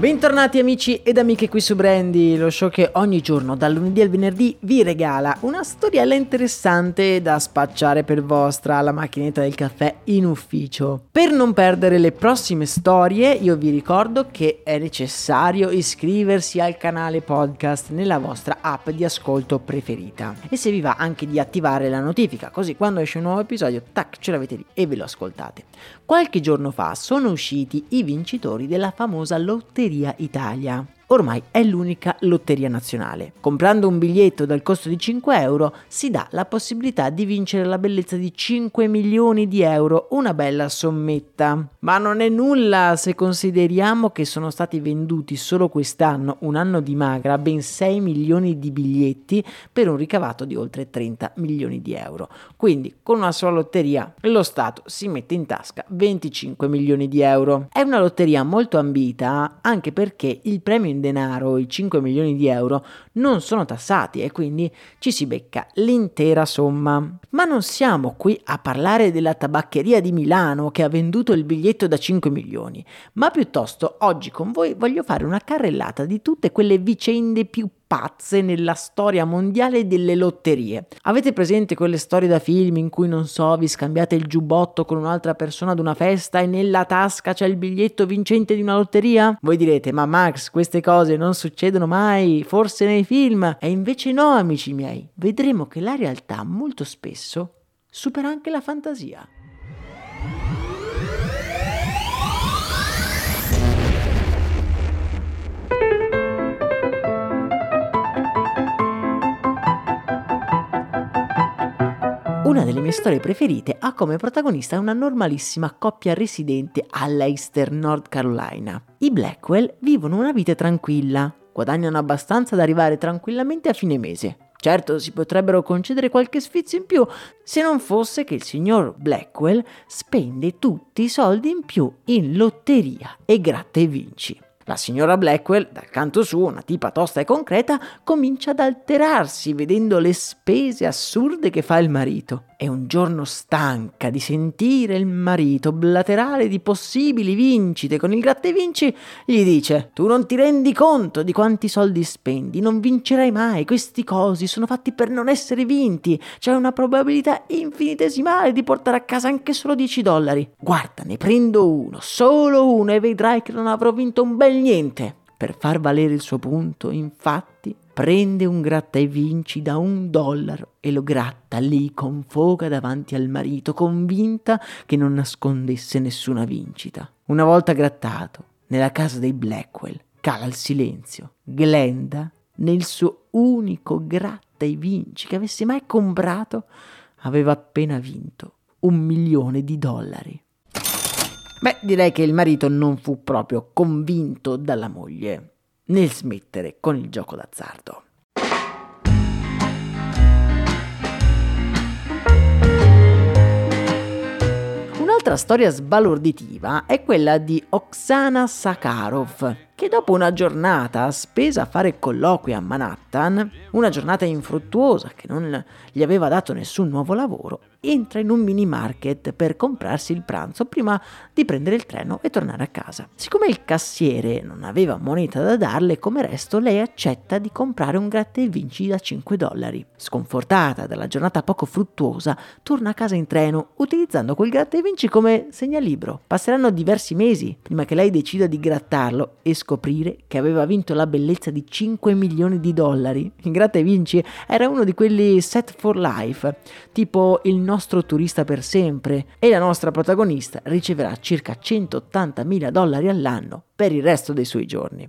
Bentornati amici ed amiche qui su Brandy, lo show che ogni giorno dal lunedì al venerdì vi regala una storiella interessante da spacciare per vostra alla macchinetta del caffè in ufficio. Per non perdere le prossime storie io vi ricordo che è necessario iscriversi al canale podcast nella vostra app di ascolto preferita e se vi va anche di attivare la notifica così quando esce un nuovo episodio tac ce l'avete lì e ve lo ascoltate. Qualche giorno fa sono usciti i vincitori della famosa lotteria Lotteria Italia ormai è l'unica lotteria nazionale. Comprando un biglietto dal costo di 5 euro si dà la possibilità di vincere la bellezza di 5 milioni di euro, una bella sommetta. Ma non è nulla se consideriamo che sono stati venduti solo quest'anno, un anno di magra, ben 6 milioni di biglietti per un ricavato di oltre 30 milioni di euro. Quindi con una sola lotteria lo Stato si mette in tasca 25 milioni di euro. È una lotteria molto ambita anche perché il premio denaro, i 5 milioni di euro, non sono tassati e quindi ci si becca l'intera somma. Ma non siamo qui a parlare della tabaccheria di Milano che ha venduto il biglietto da 5 milioni, ma piuttosto oggi con voi voglio fare una carrellata di tutte quelle vicende più pazze nella storia mondiale delle lotterie. Avete presente quelle storie da film in cui non so, vi scambiate il giubbotto con un'altra persona ad una festa e nella tasca c'è il biglietto vincente di una lotteria? Voi direte, ma Max, queste cose non succedono mai, forse nei film. E invece no, amici miei, vedremo che la realtà molto spesso supera anche la fantasia. Una delle mie storie preferite ha come protagonista una normalissima coppia residente a Leicester, North Carolina. I Blackwell vivono una vita tranquilla, guadagnano abbastanza da arrivare tranquillamente a fine mese. Certo, si potrebbero concedere qualche sfizio in più, se non fosse che il signor Blackwell spende tutti i soldi in più in lotteria e gratta e vinci. La signora Blackwell, dal canto suo, una tipa tosta e concreta, comincia ad alterarsi vedendo le spese assurde che fa il marito e un giorno stanca di sentire il marito blaterare di possibili vincite con il gratta vinci, gli dice: Tu non ti rendi conto di quanti soldi spendi, non vincerai mai. Questi cosi sono fatti per non essere vinti. C'è una probabilità infinitesimale di portare a casa anche solo 10 dollari. Guarda, ne prendo uno, solo uno, e vedrai che non avrò vinto un bel niente. Per far valere il suo punto, infatti, prende un gratta e vinci da un dollaro e lo gratta lì con foga davanti al marito, convinta che non nascondesse nessuna vincita. Una volta grattato, nella casa dei Blackwell, cala il silenzio. Glenda, nel suo unico gratta e vinci che avesse mai comprato, aveva appena vinto un milione di dollari. Beh, direi che il marito non fu proprio convinto dalla moglie nel smettere con il gioco d'azzardo. Un'altra storia sbalorditiva è quella di Oksana Sakharov, che dopo una giornata spesa a fare colloqui a Manhattan, una giornata infruttuosa che non gli aveva dato nessun nuovo lavoro, entra in un mini market per comprarsi il pranzo prima di prendere il treno e tornare a casa. Siccome il cassiere non aveva moneta da darle come resto, lei accetta di comprare un gratta e vinci da 5 dollari. Sconfortata dalla giornata poco fruttuosa, torna a casa in treno utilizzando quel gratta e vinci come segnalibro. Passeranno diversi mesi prima che lei decida di grattarlo e scoprire che aveva vinto la bellezza di 5 milioni di dollari. Il gratta e vinci era uno di quelli set for life, tipo il nostro turista per sempre e la nostra protagonista riceverà circa 180 mila dollari all'anno per il resto dei suoi giorni.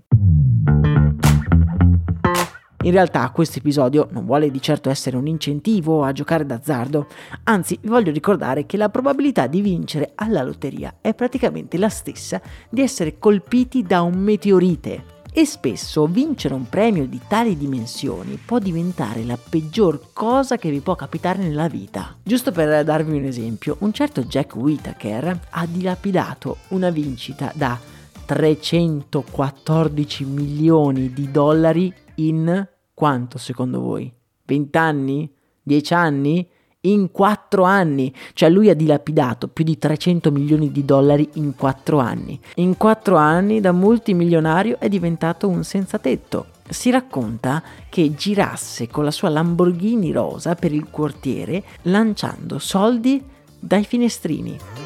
In realtà questo episodio non vuole di certo essere un incentivo a giocare d'azzardo, anzi vi voglio ricordare che la probabilità di vincere alla lotteria è praticamente la stessa di essere colpiti da un meteorite. E spesso vincere un premio di tali dimensioni può diventare la peggior cosa che vi può capitare nella vita. Giusto per darvi un esempio, un certo Jack Whittaker ha dilapidato una vincita da 314 milioni di dollari in quanto secondo voi? 20 anni? 10 anni? In 4 anni, cioè lui ha dilapidato più di 300 milioni di dollari in 4 anni. In 4 anni da multimilionario è diventato un senza tetto. Si racconta che girasse con la sua Lamborghini rosa per il quartiere lanciando soldi dai finestrini.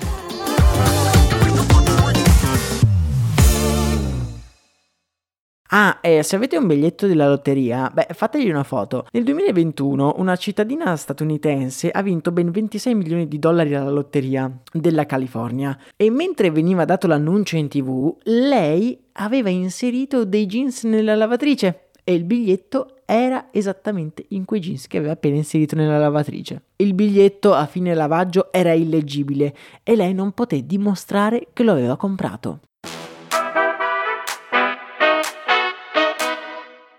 Ah, e se avete un biglietto della lotteria, beh, fategli una foto. Nel 2021 una cittadina statunitense ha vinto ben 26 milioni di dollari alla lotteria della California e mentre veniva dato l'annuncio in tv, lei aveva inserito dei jeans nella lavatrice e il biglietto era esattamente in quei jeans che aveva appena inserito nella lavatrice. Il biglietto a fine lavaggio era illeggibile e lei non poté dimostrare che lo aveva comprato.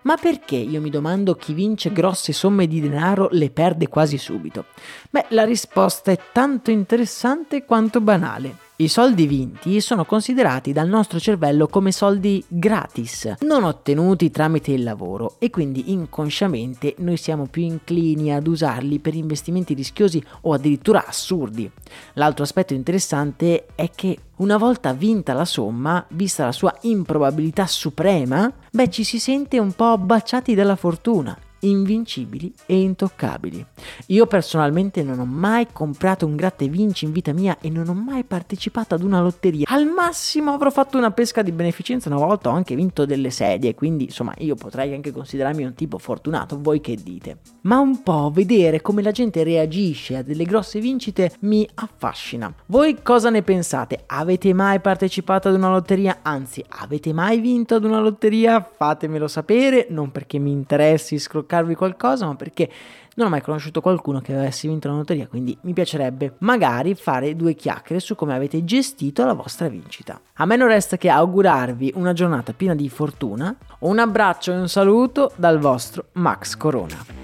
Ma perché io mi domando chi vince grosse somme di denaro le perde quasi subito? Beh, la risposta è tanto interessante quanto banale. I soldi vinti sono considerati dal nostro cervello come soldi gratis, non ottenuti tramite il lavoro e quindi inconsciamente noi siamo più inclini ad usarli per investimenti rischiosi o addirittura assurdi. L'altro aspetto interessante è che una volta vinta la somma, vista la sua improbabilità suprema, beh ci si sente un po' baciati dalla fortuna invincibili e intoccabili. Io personalmente non ho mai comprato un gratta vinci in vita mia e non ho mai partecipato ad una lotteria. Al massimo avrò fatto una pesca di beneficenza una volta, ho anche vinto delle sedie, quindi insomma io potrei anche considerarmi un tipo fortunato, voi che dite. Ma un po' vedere come la gente reagisce a delle grosse vincite mi affascina. Voi cosa ne pensate? Avete mai partecipato ad una lotteria? Anzi, avete mai vinto ad una lotteria? Fatemelo sapere, non perché mi interessi scroccare sbloccarvi qualcosa, ma perché non ho mai conosciuto qualcuno che avesse vinto la lotteria, quindi mi piacerebbe magari fare due chiacchiere su come avete gestito la vostra vincita. A me non resta che augurarvi una giornata piena di fortuna, un abbraccio e un saluto dal vostro Max Corona.